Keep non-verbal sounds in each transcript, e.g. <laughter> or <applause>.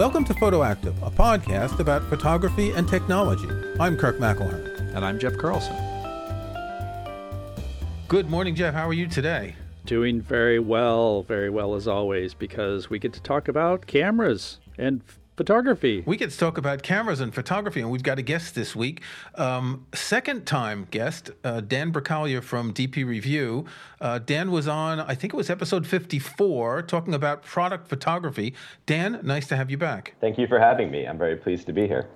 Welcome to Photoactive, a podcast about photography and technology. I'm Kirk McElhearn. And I'm Jeff Carlson. Good morning, Jeff. How are you today? Doing very well, very well as always, because we get to talk about cameras and photography. We get to talk about cameras and photography, and we've got a guest this week. Um, second time guest, uh, Dan Bracaglia from DP Review. Uh, Dan was on, I think it was episode 54, talking about product photography. Dan, nice to have you back. Thank you for having me. I'm very pleased to be here.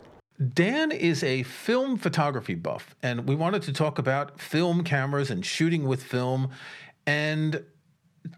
Dan is a film photography buff, and we wanted to talk about film cameras and shooting with film. And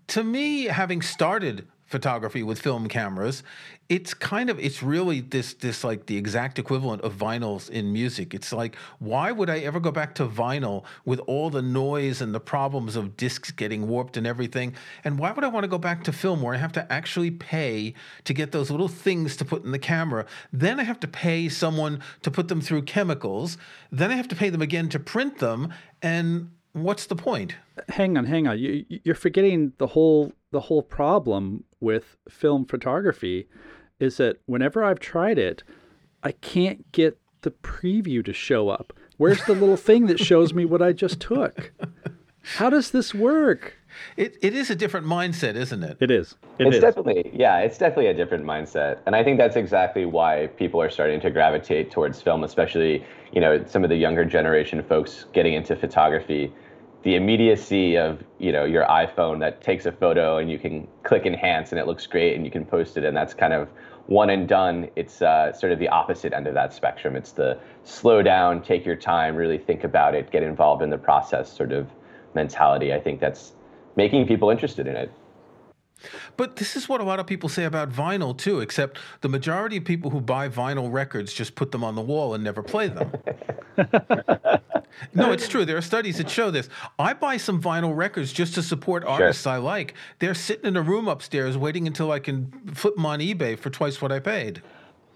to me, having started photography with film cameras it's kind of it's really this this like the exact equivalent of vinyls in music. It's like why would i ever go back to vinyl with all the noise and the problems of discs getting warped and everything? And why would i want to go back to film where i have to actually pay to get those little things to put in the camera? Then i have to pay someone to put them through chemicals. Then i have to pay them again to print them. And what's the point? Hang on hang on. You, you're forgetting the whole the whole problem with film photography is that whenever I've tried it, I can't get the preview to show up. Where's the little thing that shows me what I just took? How does this work? It, it is a different mindset, isn't it? It is. It it's is. definitely, yeah, it's definitely a different mindset. And I think that's exactly why people are starting to gravitate towards film, especially, you know, some of the younger generation folks getting into photography the immediacy of you know your iphone that takes a photo and you can click enhance and it looks great and you can post it. And that's kind of one and done. It's uh, sort of the opposite end of that spectrum. It's the slow down take your time really think about it get involved in the process sort of mentality. I think that's making people interested in it but this is what a lot of people say about vinyl too, except the majority of people who buy vinyl records just put them on the wall and never play them. <laughs> no, it's true. There are studies that show this. I buy some vinyl records just to support artists sure. I like. They're sitting in a room upstairs waiting until I can flip them on eBay for twice what I paid.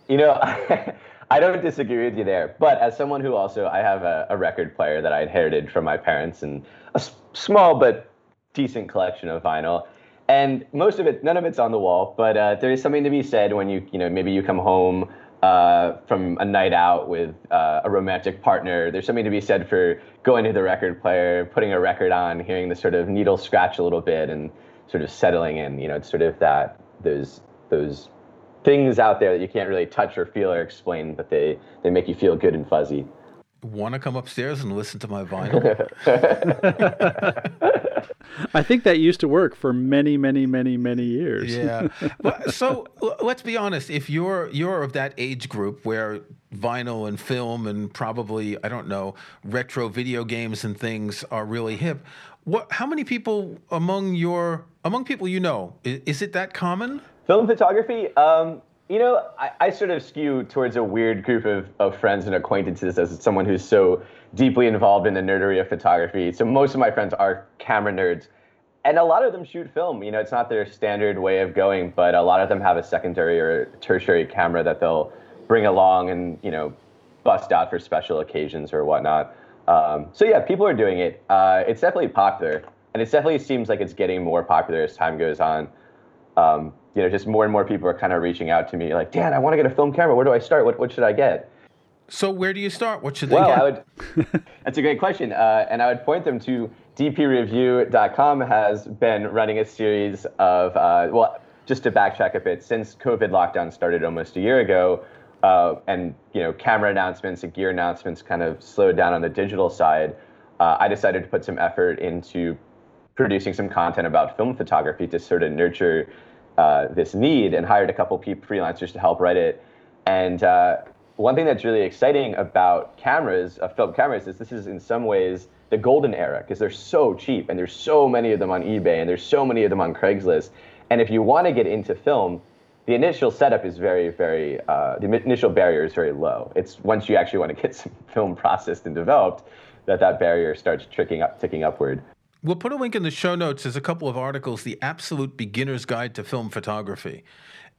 You know, <laughs> I don't disagree with you there. But as someone who also, I have a, a record player that I inherited from my parents and a s- small but decent collection of vinyl and most of it, none of it's on the wall, but uh, there is something to be said when you, you know, maybe you come home uh, from a night out with uh, a romantic partner. There's something to be said for going to the record player, putting a record on, hearing the sort of needle scratch a little bit, and sort of settling in. You know, it's sort of that those those things out there that you can't really touch or feel or explain, but they they make you feel good and fuzzy. Want to come upstairs and listen to my vinyl? <laughs> I think that used to work for many, many, many, many years. Yeah. <laughs> so let's be honest. If you're you're of that age group where vinyl and film and probably I don't know retro video games and things are really hip, what? How many people among your among people you know is, is it that common? Film photography. Um, you know, I, I, sort of skew towards a weird group of, of friends and acquaintances as someone who's so deeply involved in the nerdery of photography. So most of my friends are camera nerds. And a lot of them shoot film. You know, it's not their standard way of going, but a lot of them have a secondary or tertiary camera that they'll bring along and, you know, bust out for special occasions or whatnot. Um, so yeah, people are doing it. Uh, it's definitely popular, and it definitely seems like it's getting more popular as time goes on. Um, you know, just more and more people are kind of reaching out to me like, Dan, I want to get a film camera. Where do I start? What, what should I get? So where do you start? What should they well, get? I would, <laughs> that's a great question. Uh, and I would point them to dpreview.com has been running a series of, uh, well, just to backtrack a bit, since COVID lockdown started almost a year ago, uh, and you know, camera announcements and gear announcements kind of slowed down on the digital side, uh, I decided to put some effort into producing some content about film photography to sort of nurture uh, this need and hired a couple freelancers to help write it. And uh, one thing that's really exciting about cameras, uh, film cameras, is this is in some ways the golden era because they're so cheap and there's so many of them on eBay and there's so many of them on Craigslist. And if you want to get into film, the initial setup is very, very, uh, the initial barrier is very low. It's once you actually want to get <laughs> some film processed and developed that that barrier starts tricking up, ticking upward. We'll put a link in the show notes. There's a couple of articles, The Absolute Beginner's Guide to Film Photography.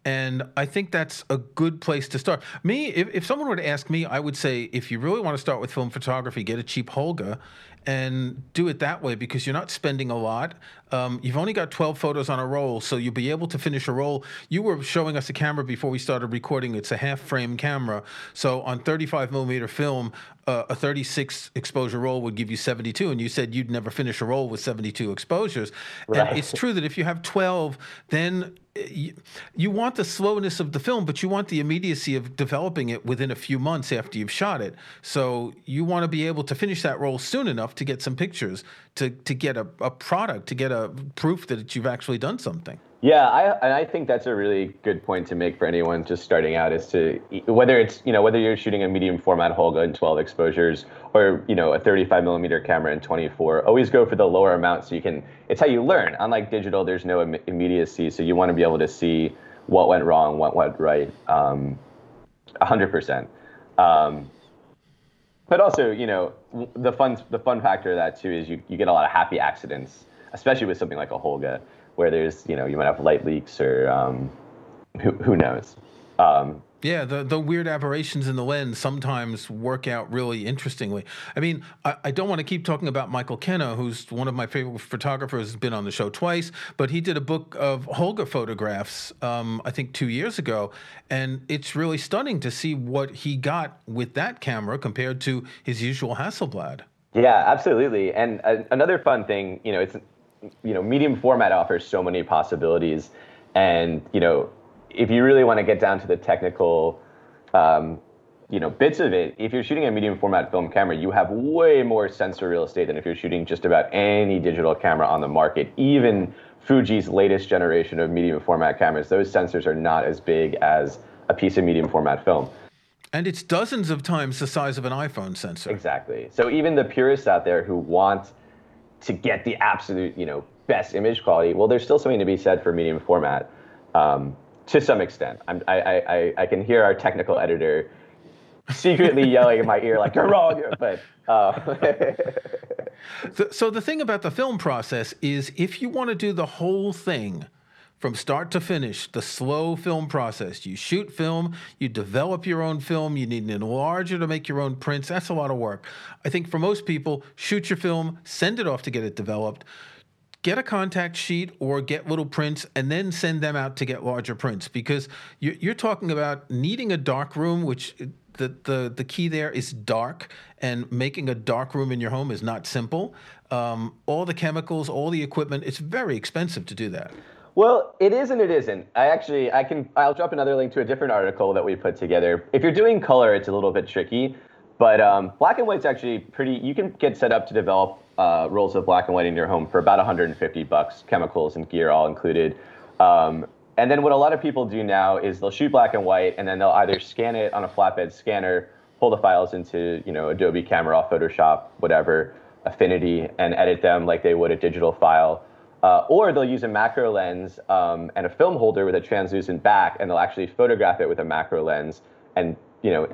And I think that's a good place to start. Me, if, if someone were to ask me, I would say if you really want to start with film photography, get a cheap Holga and do it that way because you're not spending a lot. Um, you've only got 12 photos on a roll, so you'll be able to finish a roll. You were showing us a camera before we started recording. It's a half frame camera. So on 35 millimeter film, uh, a 36 exposure roll would give you 72. And you said you'd never finish a roll with 72 exposures. Right. And it's true that if you have 12, then you, you want the slowness of the film, but you want the immediacy of developing it within a few months after you've shot it. So you want to be able to finish that roll soon enough to get some pictures, to, to get a, a product, to get a proof that you've actually done something. Yeah, I, and I think that's a really good point to make for anyone just starting out is to whether it's you know whether you're shooting a medium format Holga in 12 exposures or you know a 35 millimeter camera in 24. Always go for the lower amount so you can. It's how you learn. Unlike digital, there's no Im- immediacy, so you want to be able to see what went wrong, what went right, um, 100%. Um, but also, you know, the fun the fun factor of that too is you, you get a lot of happy accidents, especially with something like a Holga where there's you know you might have light leaks or um, who who knows. Um, yeah, the, the weird aberrations in the lens sometimes work out really interestingly. I mean, I, I don't want to keep talking about Michael Kenna, who's one of my favorite photographers, has been on the show twice, but he did a book of Holga photographs, um, I think two years ago, and it's really stunning to see what he got with that camera compared to his usual Hasselblad. Yeah, absolutely. And uh, another fun thing, you know, it's you know, medium format offers so many possibilities, and you know, if you really want to get down to the technical, um, you know, bits of it, if you're shooting a medium format film camera, you have way more sensor real estate than if you're shooting just about any digital camera on the market. Even Fuji's latest generation of medium format cameras, those sensors are not as big as a piece of medium format film. And it's dozens of times the size of an iPhone sensor. Exactly. So even the purists out there who want to get the absolute, you know, best image quality, well, there's still something to be said for medium format um, to some extent. I'm, I, I, I can hear our technical editor secretly yelling in my ear like you're wrong but uh. <laughs> so the thing about the film process is if you want to do the whole thing from start to finish, the slow film process. You shoot film, you develop your own film, you need an enlarger to make your own prints. That's a lot of work. I think for most people, shoot your film, send it off to get it developed. Get a contact sheet or get little prints and then send them out to get larger prints because you're talking about needing a dark room, which the, the, the key there is dark, and making a dark room in your home is not simple. Um, all the chemicals, all the equipment, it's very expensive to do that. Well, it is and it isn't. I actually I can I'll drop another link to a different article that we put together. If you're doing color, it's a little bit tricky, but um, black and white's actually pretty. You can get set up to develop uh, rolls of black and white in your home for about 150 bucks, chemicals and gear all included. Um, and then what a lot of people do now is they'll shoot black and white, and then they'll either scan it on a flatbed scanner, pull the files into you know Adobe Camera, Photoshop, whatever, Affinity, and edit them like they would a digital file uh, or they'll use a macro lens um, and a film holder with a translucent back, and they'll actually photograph it with a macro lens and you know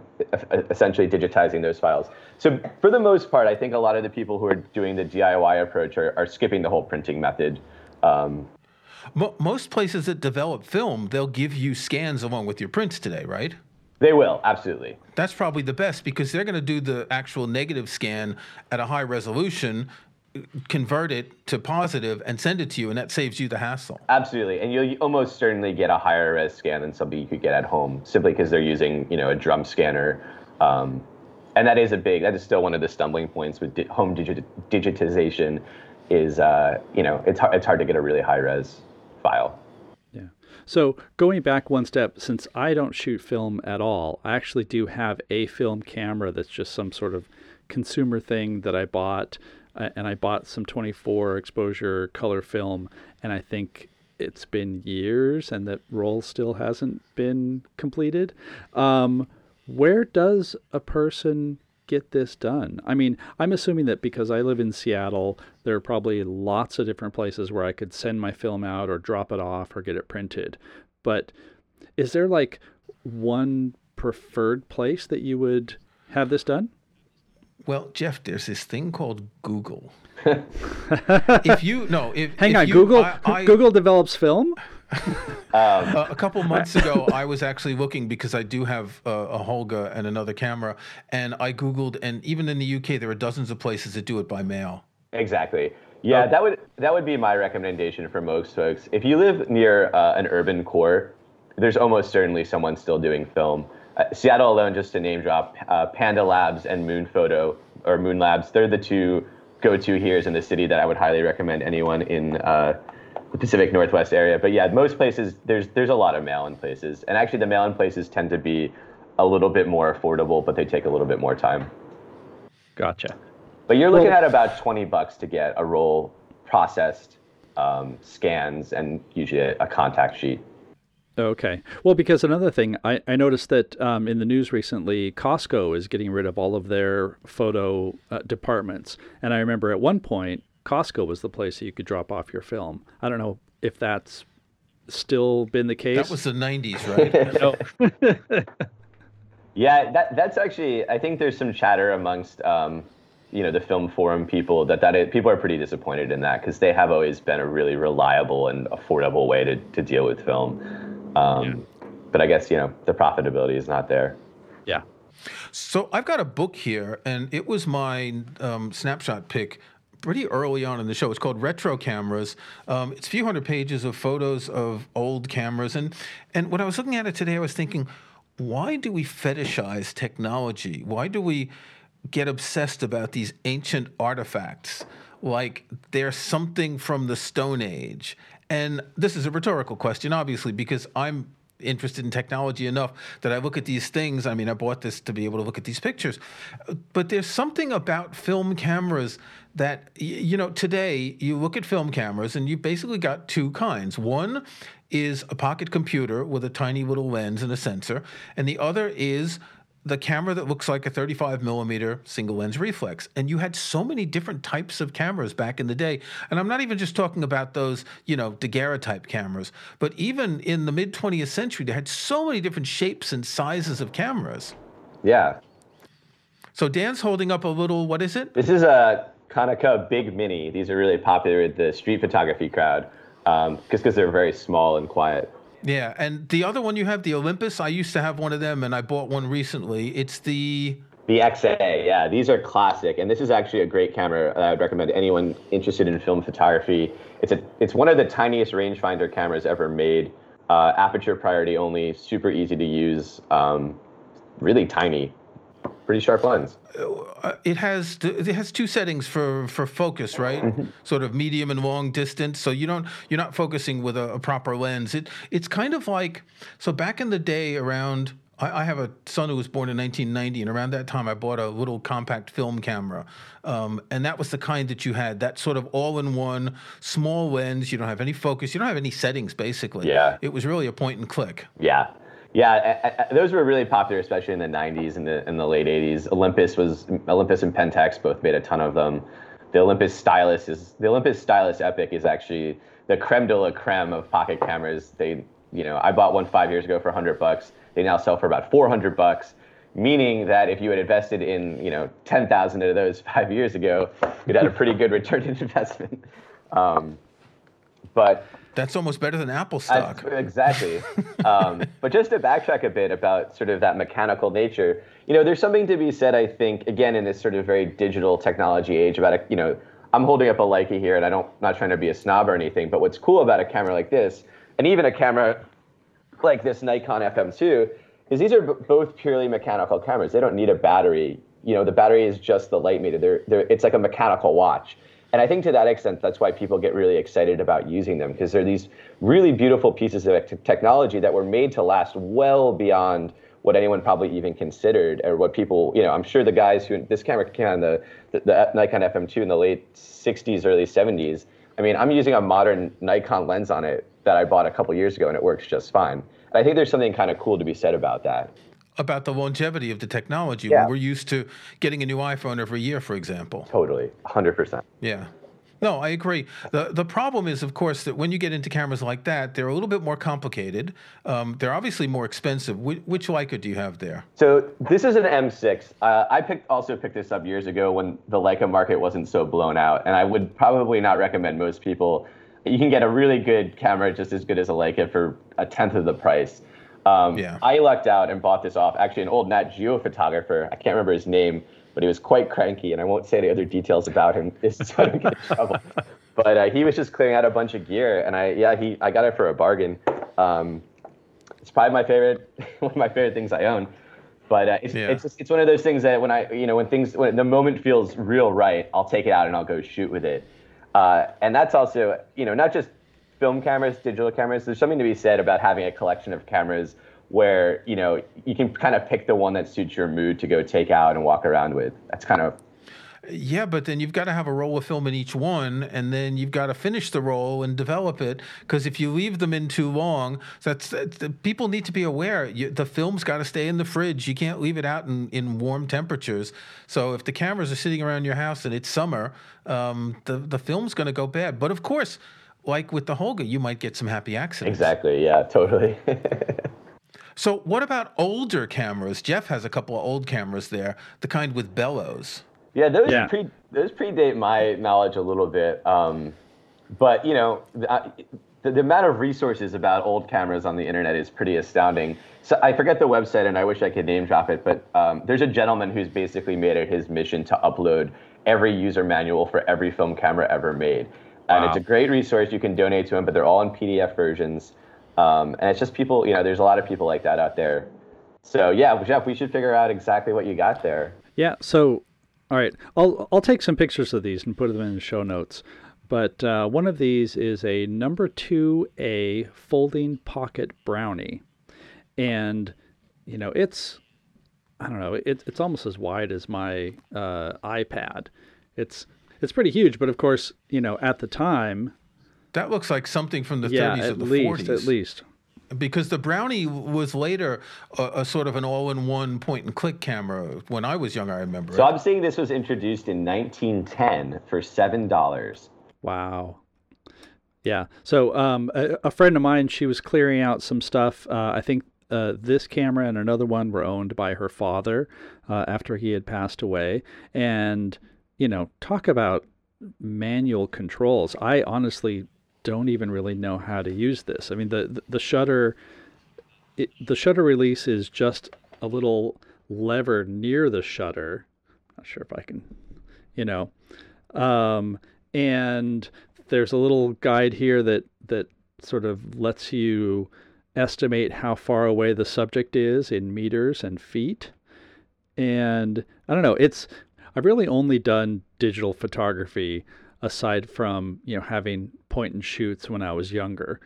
essentially digitizing those files. So for the most part, I think a lot of the people who are doing the DIY approach are, are skipping the whole printing method. Um, most places that develop film, they'll give you scans along with your prints today, right? They will, absolutely. That's probably the best because they're going to do the actual negative scan at a high resolution convert it to positive and send it to you, and that saves you the hassle. Absolutely, and you'll almost certainly get a higher res scan than something you could get at home, simply because they're using you know a drum scanner, um, and that is a big. That is still one of the stumbling points with di- home digi- digitization. Is uh, you know it's hard, it's hard to get a really high res file. Yeah. So going back one step, since I don't shoot film at all, I actually do have a film camera that's just some sort of consumer thing that I bought and I bought some 24 exposure color film, and I think it's been years, and that roll still hasn't been completed. Um, where does a person get this done? I mean, I'm assuming that because I live in Seattle, there are probably lots of different places where I could send my film out or drop it off or get it printed. But is there like one preferred place that you would have this done? Well, Jeff, there's this thing called Google. <laughs> if you no, if hang if on, you, Google I, I, Google develops film. Um, a couple months ago, I was actually looking because I do have a, a Holga and another camera, and I Googled, and even in the UK, there are dozens of places that do it by mail. Exactly. Yeah, oh. that would that would be my recommendation for most folks. If you live near uh, an urban core, there's almost certainly someone still doing film. Uh, Seattle alone, just to name drop, uh, Panda Labs and Moon Photo or Moon Labs, they're the two go-to here's in the city that I would highly recommend anyone in uh, the Pacific Northwest area. But yeah, most places there's there's a lot of mail-in places, and actually the mail-in places tend to be a little bit more affordable, but they take a little bit more time. Gotcha. But you're looking well, at about 20 bucks to get a roll processed, um, scans, and usually a, a, contact sheet. Okay. Well, because another thing, I, I noticed that um, in the news recently, Costco is getting rid of all of their photo uh, departments. And I remember at one point, Costco was the place that you could drop off your film. I don't know if that's still been the case. That was the 90s, right? <laughs> yeah, that, that's actually, I think there's some chatter amongst, um, you know, the film forum people that, that it, people are pretty disappointed in that because they have always been a really reliable and affordable way to, to deal with film. Um, yeah. But I guess, you know, the profitability is not there. Yeah. So I've got a book here, and it was my um, snapshot pick pretty early on in the show. It's called Retro Cameras. Um, it's a few hundred pages of photos of old cameras. And, and when I was looking at it today, I was thinking, why do we fetishize technology? Why do we get obsessed about these ancient artifacts? Like they're something from the Stone Age. And this is a rhetorical question, obviously, because I'm interested in technology enough that I look at these things. I mean, I bought this to be able to look at these pictures. But there's something about film cameras that, you know, today you look at film cameras and you basically got two kinds. One is a pocket computer with a tiny little lens and a sensor, and the other is the camera that looks like a 35 millimeter single lens reflex. And you had so many different types of cameras back in the day. And I'm not even just talking about those, you know, daguerreotype cameras, but even in the mid 20th century, they had so many different shapes and sizes of cameras. Yeah. So Dan's holding up a little, what is it? This is a Konica Big Mini. These are really popular with the street photography crowd um, because they're very small and quiet. Yeah, and the other one you have, the Olympus. I used to have one of them, and I bought one recently. It's the the XA. Yeah, these are classic, and this is actually a great camera that I would recommend anyone interested in film photography. It's a it's one of the tiniest rangefinder cameras ever made. Uh, aperture priority only, super easy to use, um, really tiny pretty sharp lens. Uh, it has it has two settings for for focus, right? Mm-hmm. Sort of medium and long distance. So you don't you're not focusing with a, a, proper lens. It it's kind of like so back in the day around. I, I, have a son who was born in 1990, and around that time, I bought a little compact film camera, um, and that was the kind that you had. That sort of all-in-one small lens. You don't have any focus. You don't have any settings, basically. Yeah. It was really a point and click. Yeah. Yeah, those were really popular, especially in the '90s and the in the late '80s. Olympus was Olympus and Pentax both made a ton of them. The Olympus Stylus is the Olympus Stylus Epic is actually the creme de la creme of pocket cameras. They, you know, I bought one five years ago for 100 bucks. They now sell for about 400 bucks, meaning that if you had invested in, you know, 10,000 of those <laughs> five years ago, you'd had a pretty good return on investment. Um, but that's almost better than Apple stock. <laughs> exactly. um, but just to backtrack a bit about sort of that mechanical nature, you know, there's something to be said, I think, again, in this sort of very digital technology age about, a, you know, I'm holding up a Leica here and I don't, not trying to be a snob or anything, but what's cool about a camera like this, and even a camera like this Nikon FM2, is these are b- both purely mechanical cameras. They don't need a battery. You know, the battery is just the light meter. They're, they're, it's like a mechanical watch. And I think to that extent, that's why people get really excited about using them because they're these really beautiful pieces of technology that were made to last well beyond what anyone probably even considered or what people, you know, I'm sure the guys who, this camera came on the, the, the Nikon FM2 in the late 60s, early 70s. I mean, I'm using a modern Nikon lens on it that I bought a couple years ago and it works just fine. And I think there's something kind of cool to be said about that about the longevity of the technology. Yeah. We're used to getting a new iPhone every year, for example. Totally, 100%. Yeah. No, I agree. the The problem is, of course, that when you get into cameras like that, they're a little bit more complicated. Um, they're obviously more expensive. Which, which Leica do you have there? So this is an M6. Uh, I picked also picked this up years ago when the Leica market wasn't so blown out, and I would probably not recommend most people you can get a really good camera just as good as a Leica for a tenth of the price. Um, Yeah. I lucked out and bought this off actually an old Nat Geo photographer. I can't remember his name, but he was quite cranky, and I won't say any other details about him. <laughs> This is going to get in trouble. <laughs> But uh, he was just clearing out a bunch of gear, and I yeah he I got it for a bargain. Um, it's probably my favorite <laughs> one of my favorite things I own. But uh, it's, Yeah. it's just, it's one of those things that when I you know when things when the moment feels real right, I'll take it out and I'll go shoot with it. Uh, and that's also you know not just film cameras, digital cameras. There's something to be said about having a collection of cameras where you know you can kind of pick the one that suits your mood to go take out and walk around with. That's kind of Yeah, but then you've got to have a roll of film in each one, and then you've got to finish the roll and develop it. Because if you leave them in too long, that's, that's people need to be aware. You, the film's got to stay in the fridge. You can't leave it out in, in warm temperatures. So if the cameras are sitting around your house and it's summer, um, the the film's going to go bad. But of course, like with the Holga, you might get some happy accidents. exactly yeah totally. <laughs> So what about older cameras? Jeff has a couple of old cameras there, the kind with bellows. Yeah, those Yeah. pre those predate my knowledge a little bit. Um, but you know, the, the, the amount of resources about old cameras on the internet is pretty astounding. So I forget the website, and I wish I could name drop it. But um, there's a gentleman who's basically made it his mission to upload every user manual for every film camera ever made, and it's a great resource. You can donate to them, but they're all in PDF versions. Um, and it's just people, you know, there's a lot of people like that out there. So yeah, Jeff, we should figure out exactly what you got there. Yeah. So, all right, I'll I'll take some pictures of these and put them in the show notes. But uh, one of these is a number two A folding pocket brownie, and you know it's I don't know it, it's almost as wide as my uh, iPad. It's it's pretty huge, but of course you know at the time, That looks like something from the yeah, 30s or the least 40s. at least. Because the Brownie was later a, a sort of an all-in-one point-and-click camera. When I was young, I remember. So it. I'm seeing this was introduced in 1910 for seven dollars. Wow. Yeah. So um, a, a friend of mine, she was clearing out some stuff. Uh, I think uh, this camera and another one were owned by her father uh, after he had passed away. And, you know, talk about manual controls. I honestly don't even really know how to use this. I mean, the, the, the shutter, it, the shutter release is just a little lever near the shutter. Not sure if I can, you know, um, and there's a little guide here that that sort of lets you estimate how far away the subject is in meters and feet. And I don't know, it's I've really only done digital photography aside from, you know, having point and shoots when I was younger.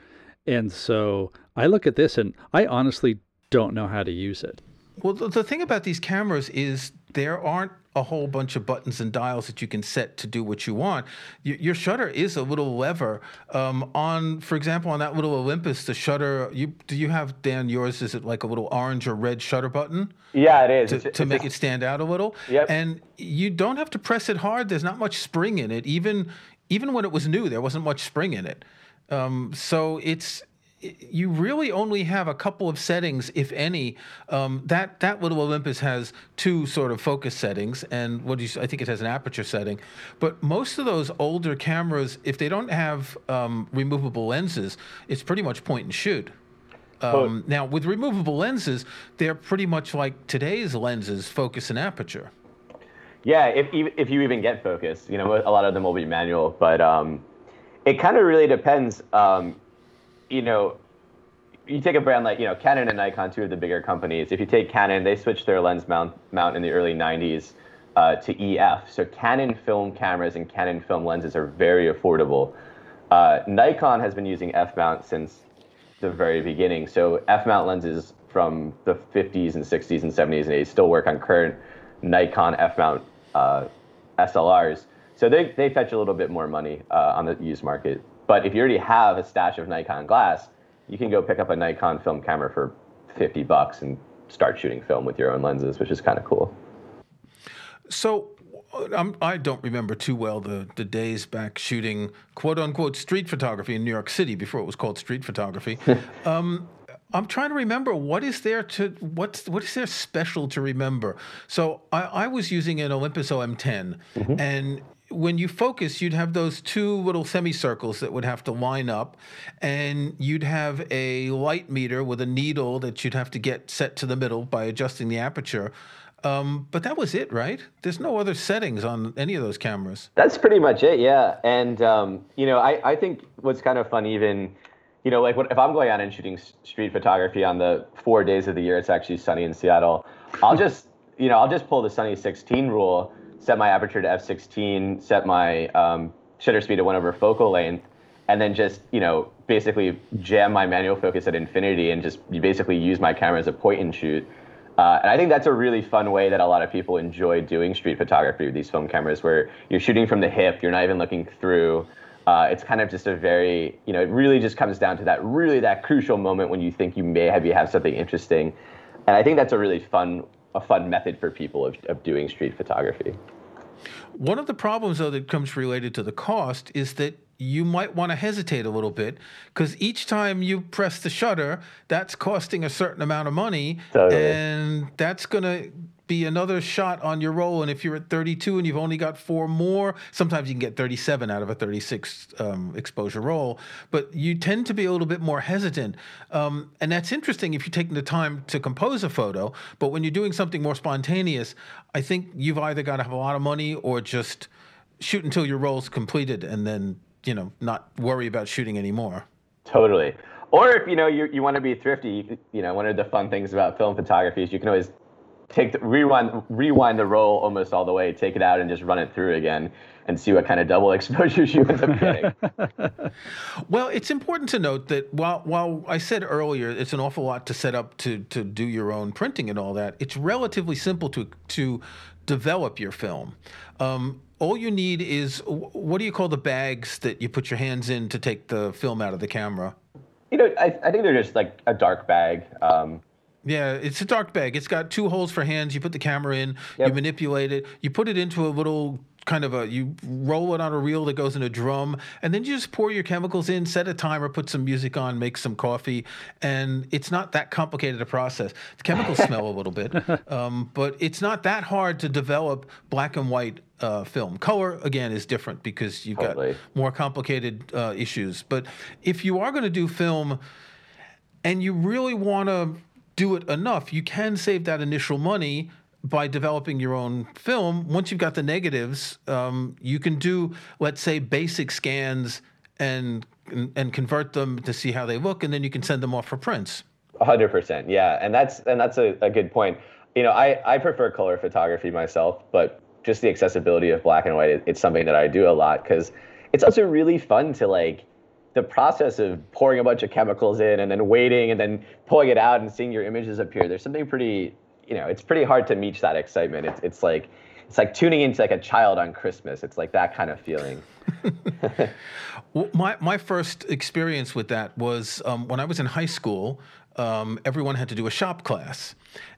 And so I look at this and I honestly don't know how to use it. Well, the, the thing about these cameras is there aren't a whole bunch of buttons and dials that you can set to do what you want. Your, your shutter is a little lever. Um, on, for example, on that little Olympus, the shutter. You do you have Dan yours? Is it like a little orange or red shutter button Yeah, it is. to, It's- to it's make it stand out a little? Yep. And you don't have to press it hard. There's not much spring in it. Even even when it was new, there wasn't much spring in it. Um, so it's you really only have a couple of settings, if any. Um, that that little Olympus has two sort of focus settings, and what do you? I think it has an aperture setting. But most of those older cameras, if they don't have um, removable lenses, it's pretty much point and shoot. Um, now, with removable lenses, they're pretty much like today's lenses, focus and aperture. Yeah, if if you even get focus, you know, a lot of them will be manual, but um, it kind of really depends. Um, you know, you take a brand like you know Canon and Nikon, two of the bigger companies. If you take Canon, they switched their lens mount mount in the early '90s uh, to EF. So Canon film cameras and Canon film lenses are very affordable. Uh, Nikon has been using F mount since the very beginning. So F mount lenses from the 50s and 60s and 70s and 80s still work on current Nikon F mount uh, SLRs. So they, they fetch a little bit more money uh, on the used market. But if you already have a stash of Nikon glass, you can go pick up a Nikon film camera for 50 bucks and start shooting film with your own lenses, which is kind of cool. So I'm, I don't remember too well the, the days back shooting quote unquote street photography in New York City before it was called street photography. <laughs> um, I'm trying to remember what is there to what's what is there special to remember. So I, I was using an Olympus OM10, and when you focus, you'd have those two little semicircles that would have to line up, and you'd have a light meter with a needle that you'd have to get set to the middle by adjusting the aperture. Um, but that was it, right? There's no other settings on any of those cameras. That's pretty much it, yeah. And um, you know, I, I think what's kind of fun, even you know, like if I'm going out and shooting street photography on the four days of the year it's actually sunny in Seattle, I'll just you know I'll just pull the sunny 16 rule, set my aperture to f16, set my um, shutter speed to one over focal length, and then just you know basically jam my manual focus at infinity and just basically use my camera as a point and shoot. Uh, and I think that's a really fun way that a lot of people enjoy doing street photography with these film cameras, where you're shooting from the hip, you're not even looking through. Uh, it's kind of just a very, you know, it really just comes down to that really that crucial moment when you think you may have you have something interesting, and I think that's a really fun a fun method for people of, of doing street photography. One of the problems, though, that comes related to the cost is that you might want to hesitate a little bit because each time you press the shutter, that's costing a certain amount of money, totally. and that's going to be another shot on your roll. And if you're at 32 and you've only got four more, sometimes you can get 37 out of a 36 um, exposure roll. But you tend to be a little bit more hesitant. Um, and that's interesting if you're taking the time to compose a photo. But when you're doing something more spontaneous, I think you've either got to have a lot of money or just shoot until your roll's completed and then, you know, not worry about shooting anymore. Totally. Or if you know you, you want to be thrifty, you know one of the fun things about film photography is you can always take the, rewind rewind the roll almost all the way, take it out, and just run it through again, and see what kind of double <laughs> exposures you end up getting. <laughs> well, it's important to note that while while I said earlier it's an awful lot to set up to to do your own printing and all that, it's relatively simple to to develop your film. Um, all you need is what do you call the bags that you put your hands in to take the film out of the camera? You know, I, I think they're just like a dark bag. Um, yeah, it's a dark bag. It's got two holes for hands. You put the camera in, yep. you manipulate it, you put it into a little kind of a you roll it on a reel that goes in a drum and then you just pour your chemicals in set a timer put some music on make some coffee and it's not that complicated a process. The chemicals <laughs> smell a little bit um, but it's not that hard to develop black and white uh, film. Color again is different because you've totally. got more complicated uh, issues. But if you are going to do film and you really want to do it enough, you can save that initial money by developing your own film. Once you've got the negatives, um, you can do, let's say, basic scans and, and, convert them to see how they look, and then you can send them off for prints. hundred percent, yeah, and that's and that's a, a good point. You know, I I prefer color photography myself, but just the accessibility of black and white, it's something that I do a lot because it's also really fun to like the process of pouring a bunch of chemicals in and then waiting and then pulling it out and seeing your images appear there's something pretty you know it's pretty hard to meet that excitement. It's, it's like it's like tuning into like a child on christmas. It's like that kind of feeling. <laughs> <laughs> Well, my, my first experience with that was um, when i was in high school um, everyone had to do a shop class.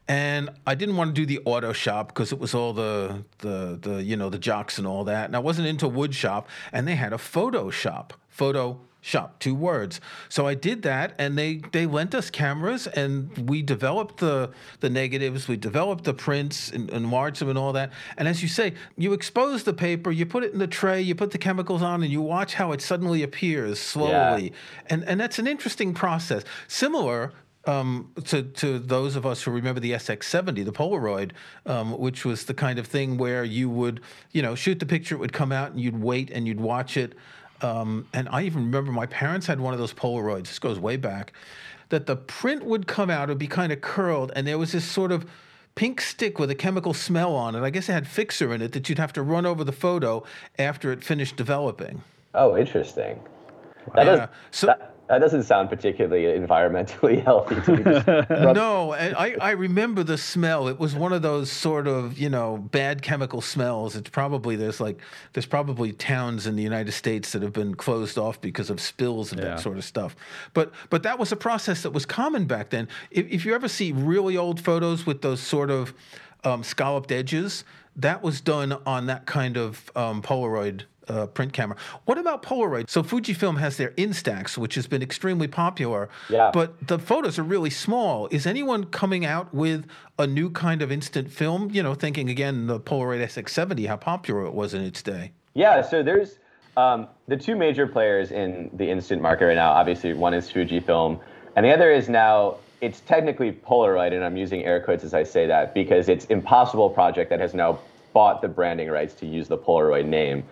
And I didn't want to do the auto shop because it was all the the the you know the jocks and all that, and I wasn't into wood shop. And they had a photo shop, photo shop two words so i did that and they they lent us cameras and we developed the the negatives we developed the prints and, and enlarged them and all that and as you say you expose the paper you put it in the tray you put the chemicals on and you watch how it suddenly appears slowly yeah. and and that's an interesting process similar um, to to those of us who remember the SX70, the Polaroid, um, which was the kind of thing where you would, you know, shoot the picture, it would come out, and you'd wait and you'd watch it. Um, and I even remember my parents had one of those Polaroids. This goes way back. That the print would come out, it'd be kind of curled, and there was this sort of pink stick with a chemical smell on it. I guess it had fixer in it that you'd have to run over the photo after it finished developing. Oh, interesting. That yeah. Is, so, that, that doesn't sound particularly environmentally <laughs> healthy to me. <laughs> no, I, I remember the smell. It was one of those sort of you know bad chemical smells. It's probably there's like there's probably towns in the United States that have been closed off because of spills and yeah. that sort of stuff. But but that was a process that was common back then. If, if you ever see really old photos with those sort of um, scalloped edges, that was done on that kind of um, Polaroid uh, print camera. What about Polaroid? So Fujifilm has their Instax, which has been extremely popular. Yeah. But the photos are really small. Is anyone coming out with a new kind of instant film? You know, thinking again the Polaroid SX70, how popular it was in its day. Yeah, so there's um, the two major players in the instant market right now. Obviously, one is Fujifilm, and the other is now it's technically Polaroid, and I'm using air quotes as I say that because it's Impossible Project that has now bought the branding rights to use the Polaroid name.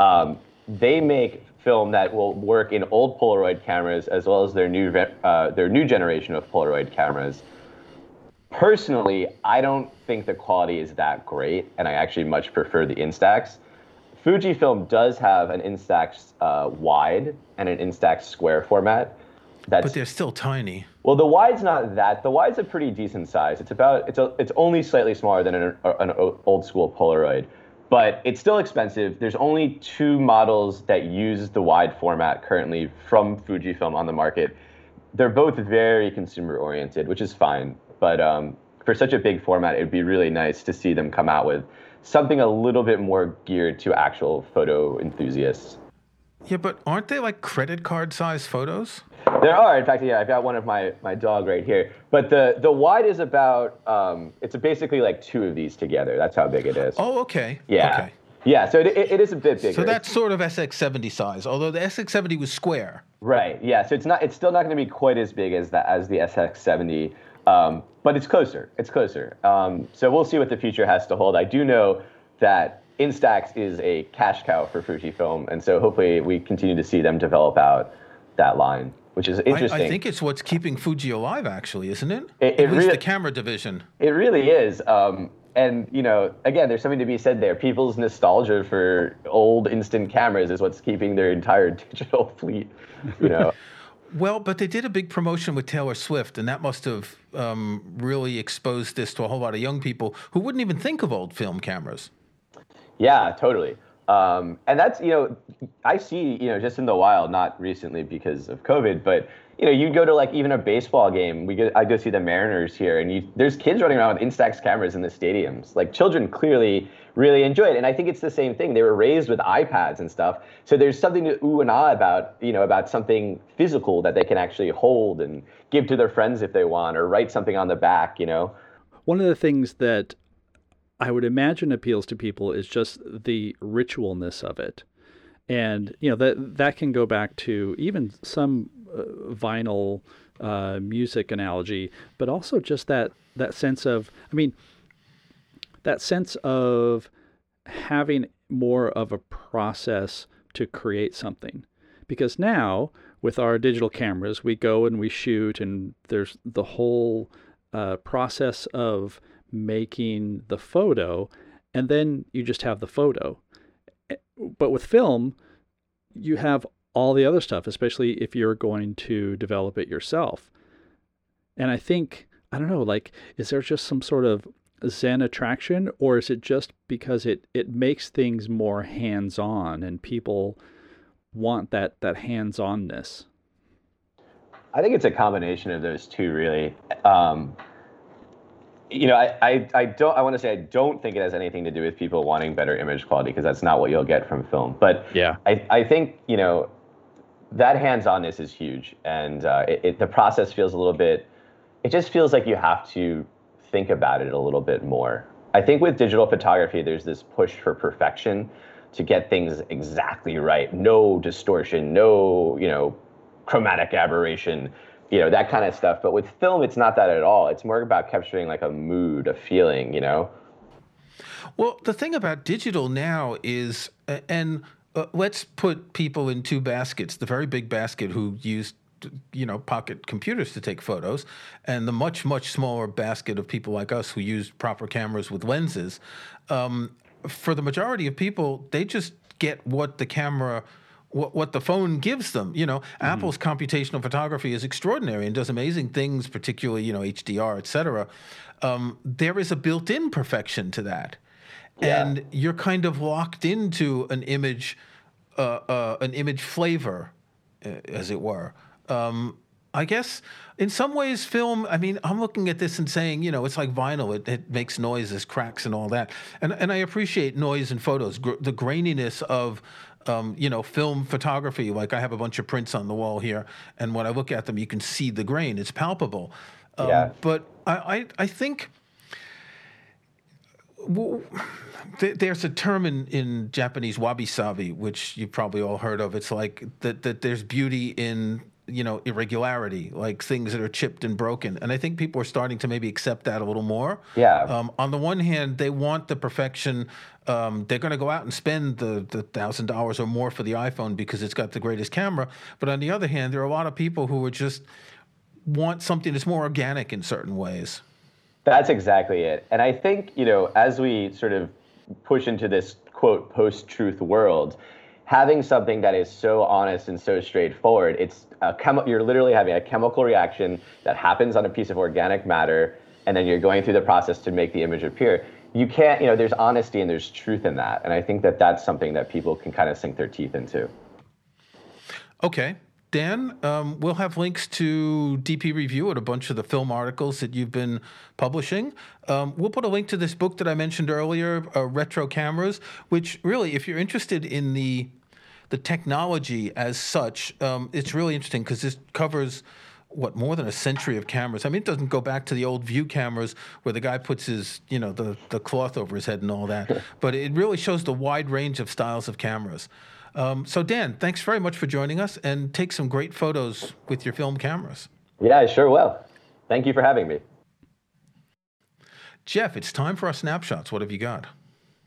Um, they make film that will work in old Polaroid cameras as well as their new uh, their new generation of Polaroid cameras. Personally, I don't think the quality is that great, and I actually much prefer the Instax. Fujifilm does have an Instax uh, wide and an Instax square format. That's, but they're still tiny. Well, the wide's not that. The wide's a pretty decent size. It's about it's a, it's only slightly smaller than an, an old school Polaroid, but it's still expensive. There's only two models that use the wide format currently from Fujifilm on the market. They're both very consumer oriented, which is fine. But um, for such a big format, it'd be really nice to see them come out with something a little bit more geared to actual photo enthusiasts. Yeah, but aren't they like credit card size photos? There are. In fact, yeah, I've got one of my, my dog right here. But the, the wide is about, um, it's basically like two of these together. That's how big it is. Oh, okay. Yeah. Okay. Yeah, so it, it, it is a bit bigger. So that's sort of SX70 size, although the SX70 was square. Right. Yeah. So it's not. It's still not going to be quite as big as that as the SX70, um, but it's closer. It's closer. Um, so we'll see what the future has to hold. I do know that Instax is a cash cow for Fujifilm, and so hopefully we continue to see them develop out that line, which is interesting. I, I think it's what's keeping Fuji alive, actually, isn't it? it, it At least the camera division. It really is. Um, and you know, again, there's something to be said there. People's nostalgia for old instant cameras is what's keeping their entire <laughs> digital fleet. You know. <laughs> Well, but they did a big promotion with Taylor Swift, and that must have um, really exposed this to a whole lot of young people who wouldn't even think of old film cameras. Yeah, totally. Um, and that's you know, I see you know just in the wild, not recently because of COVID, but you know, you go to like even a baseball game. We go, I go see the Mariners here, and you, there's kids running around with Instax cameras in the stadiums. Like children clearly really enjoy it, and I think it's the same thing. They were raised with iPads and stuff, so there's something to ooh and ah about you know about something physical that they can actually hold and give to their friends if they want, or write something on the back. You know. One of the things that I would imagine appeals to people is just the ritualness of it. And you know that that can go back to even some uh, vinyl uh, music analogy, but also just that that sense of I mean that sense of having more of a process to create something. Because now with our digital cameras, we go and we shoot, and there's the whole uh, process of making the photo, and then you just have the photo. But with film, you have all the other stuff, especially if you're going to develop it yourself. And I think, I don't know, like, is there just some sort of Zen attraction, or is it just because it, it makes things more hands on and people want that, that hands onness? I think it's a combination of those two, really. Um, you know, I, I, I don't I want to say I don't think it has anything to do with people wanting better image quality because that's not what you'll get from film. But yeah, I, I think you know that hands-onness is huge, and uh, it, it, the process feels a little bit. It just feels like you have to think about it a little bit more. I think with digital photography, there's this push for perfection to get things exactly right. No distortion, no you know chromatic aberration you know that kind of stuff. But with film it's not that at all. It's more about capturing like a mood a feeling you know? Well the thing about digital now is and uh, let's put people in two baskets. The very big basket who used you know pocket computers to take photos and the much much smaller basket of people like us who use proper cameras with lenses um, for the majority of people they just get what the camera what, what the phone gives them. You know, mm-hmm. Apple's computational photography is extraordinary and does amazing things, particularly you know HDR, et cetera. Um, there is a built-in perfection to that, yeah. and you're kind of locked into an image, uh, uh, an image flavor, uh, as it were. Um, I guess in some ways, film. I mean, I'm looking at this and saying, you know, it's like vinyl. It, it makes noises, cracks, and all that. And and I appreciate noise in photos. Gr- the graininess of um, you know, film photography. Like I have a bunch of prints on the wall here, and when I look at them, you can see the grain. It's palpable. Um, yeah. But I, I, I think well, there's a term in, in Japanese wabi sabi, which you've probably all heard of. It's like that, that there's beauty in you know irregularity like things that are chipped and broken. And i think people are starting to maybe accept that a little more. Yeah. Um, on the one hand they want the perfection um, they're going to go out and spend the the thousand dollars or more for the iphone because it's got the greatest camera. But on the other hand there are a lot of people who are just want something that's more organic in certain ways. That's exactly it. And i think you know as we sort of push into this quote post-truth world having something that is so honest and so straightforward it's a you're literally having a chemical reaction that happens on a piece of organic matter and then you're going through the process to make the image appear. You can't you know there's honesty and there's truth in that and i think that that's something that people can kind of sink their teeth into. Okay Dan, um, we'll have links to DP Review and a bunch of the film articles that you've been publishing. Um, we'll put a link to this book that I mentioned earlier, uh, Retro Cameras, which really, if you're interested in the the technology as such, um, it's really interesting because this covers what more than a century of cameras. I mean, it doesn't go back to the old view cameras where the guy puts his, you know, the the cloth over his head and all that. <laughs> but it really shows the wide range of styles of cameras. Um, so, Dan, thanks very much for joining us and take some great photos with your film cameras. Yeah, I sure will. Thank you for having me. Jeff, it's time for our snapshots. What have you got?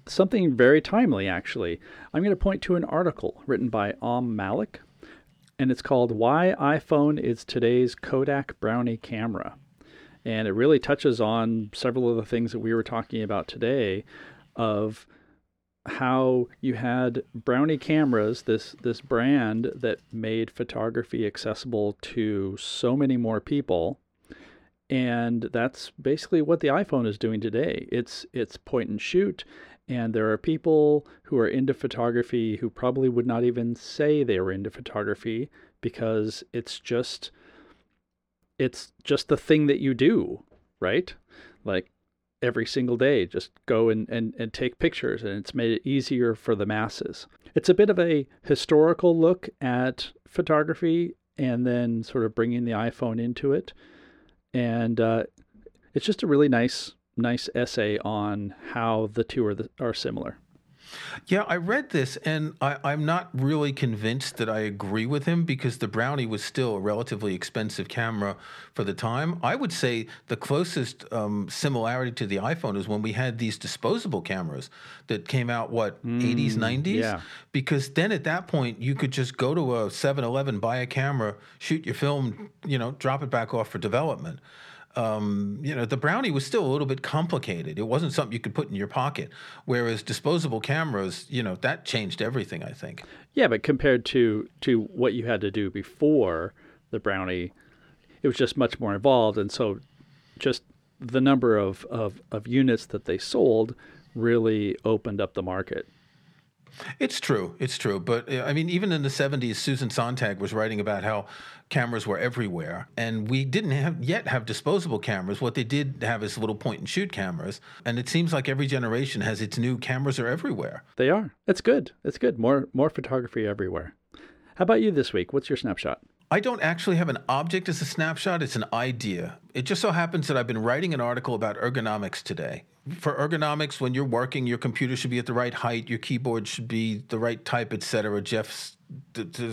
Something very timely, actually. I'm going to point to an article written by Om Malik, and it's called Why iPhone is Today's Kodak Brownie Camera. And it really touches on several of the things that we were talking about today of how you had Brownie cameras, this this brand that made photography accessible to so many more people. And that's basically what the iPhone is doing today. It's it's point and shoot, and there are people who are into photography who probably would not even say they were into photography because it's just it's just the thing that you do, right? Like every single day. Just go and, and, and take pictures, and it's made it easier for the masses. It's a bit of a historical look at photography and then sort of bringing the iPhone into it. And uh, it's just a really nice, nice essay on how the two are, the, are similar. Yeah, I read this and I, am not really convinced that I agree with him because the Brownie was still a relatively expensive camera for the time. I would say the closest um, similarity to the iPhone is when we had these disposable cameras that came out, what, mm, 80s, 90s? Yeah. Because then at that point, you could just go to a 7 Eleven, buy a camera, shoot your film, you know, drop it back off for development um, you know, the brownie was still a little bit complicated. It wasn't something you could put in your pocket. Whereas disposable cameras, you know, that changed everything. I think. Yeah, but compared to to what you had to do before the brownie, it was just much more involved, and so just the number of, of, of units that they sold really opened up the market. It's true. It's true. But uh, I mean, even in the 70s, Susan Sontag was writing about how cameras were everywhere. And we didn't have, yet have disposable cameras. What they did have is little point and shoot cameras. And it seems like every generation has its new cameras are everywhere. They are. It's good. It's good. More, more photography everywhere. How about you this week? What's your snapshot? I don't actually have an object as a snapshot, it's an idea. It just so happens that I've been writing an article about ergonomics today for ergonomics, when you're working, your computer should be at the right height, your keyboard should be the right type, et cetera. Jeff's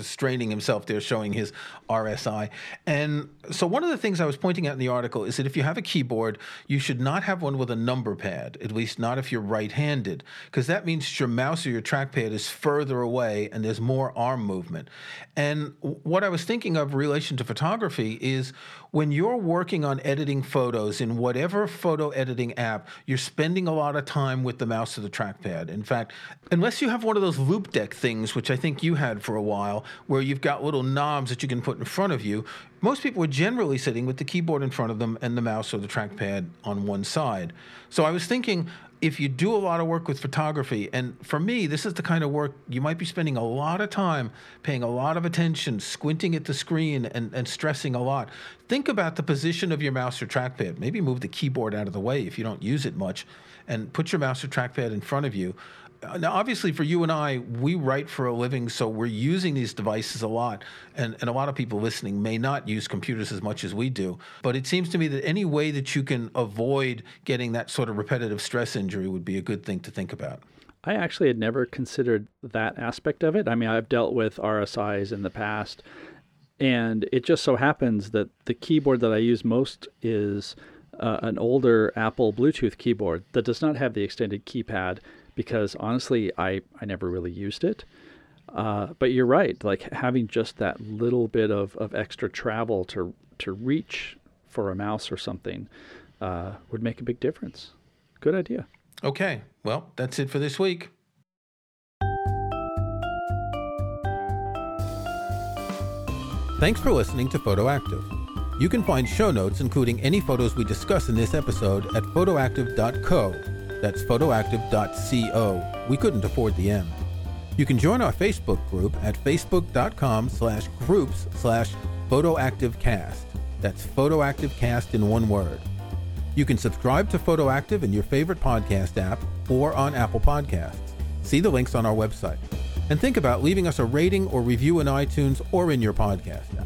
straining himself there, showing his RSI. And so, one of the things I was pointing out in the article is that if you have a keyboard, you should not have one with a number pad, at least not if you're right handed, because that means your mouse or your trackpad is further away and there's more arm movement. And what I was thinking of relation to photography is when you're working on editing photos in whatever photo editing app, you're spending a lot of time with the mouse or the trackpad. In fact, unless you have one of those Loupedeck things, which I think you had for a while, where you've got little knobs that you can put in front of you. Most people are generally sitting with the keyboard in front of them and the mouse or the trackpad on one side. So I was thinking, if you do a lot of work with photography, and for me, this is the kind of work you might be spending a lot of time paying a lot of attention, squinting at the screen, and, and stressing a lot. Think about the position of your mouse or trackpad. Maybe move the keyboard out of the way if you don't use it much, and put your mouse or trackpad in front of you Now, obviously, for you and I, we write for a living, so we're using these devices a lot. And, and a lot of people listening may not use computers as much as we do. But it seems to me that any way that you can avoid getting that sort of repetitive stress injury would be a good thing to think about. I actually had never considered that aspect of it. I mean, I've dealt with RSIs in the past, and it just so happens that the keyboard that I use most is uh, an older Apple Bluetooth keyboard that does not have the extended keypad because honestly, I, I never really used it. Uh, but you're right, like having just that little bit of, of extra travel to, to reach for a mouse or something uh, would make a big difference. Good idea. Okay, well, that's it for this week. Thanks for listening to Photoactive. You can find show notes, including any photos we discuss in this episode, at photoactive.co. That's photoactive.co. We couldn't afford the M. You can join our Facebook group at facebook.com slash groups slash photoactivecast. That's photoactivecast in one word. You can subscribe to Photoactive in your favorite podcast app or on Apple Podcasts. See the links on our website. And think about leaving us a rating or review in iTunes or in your podcast.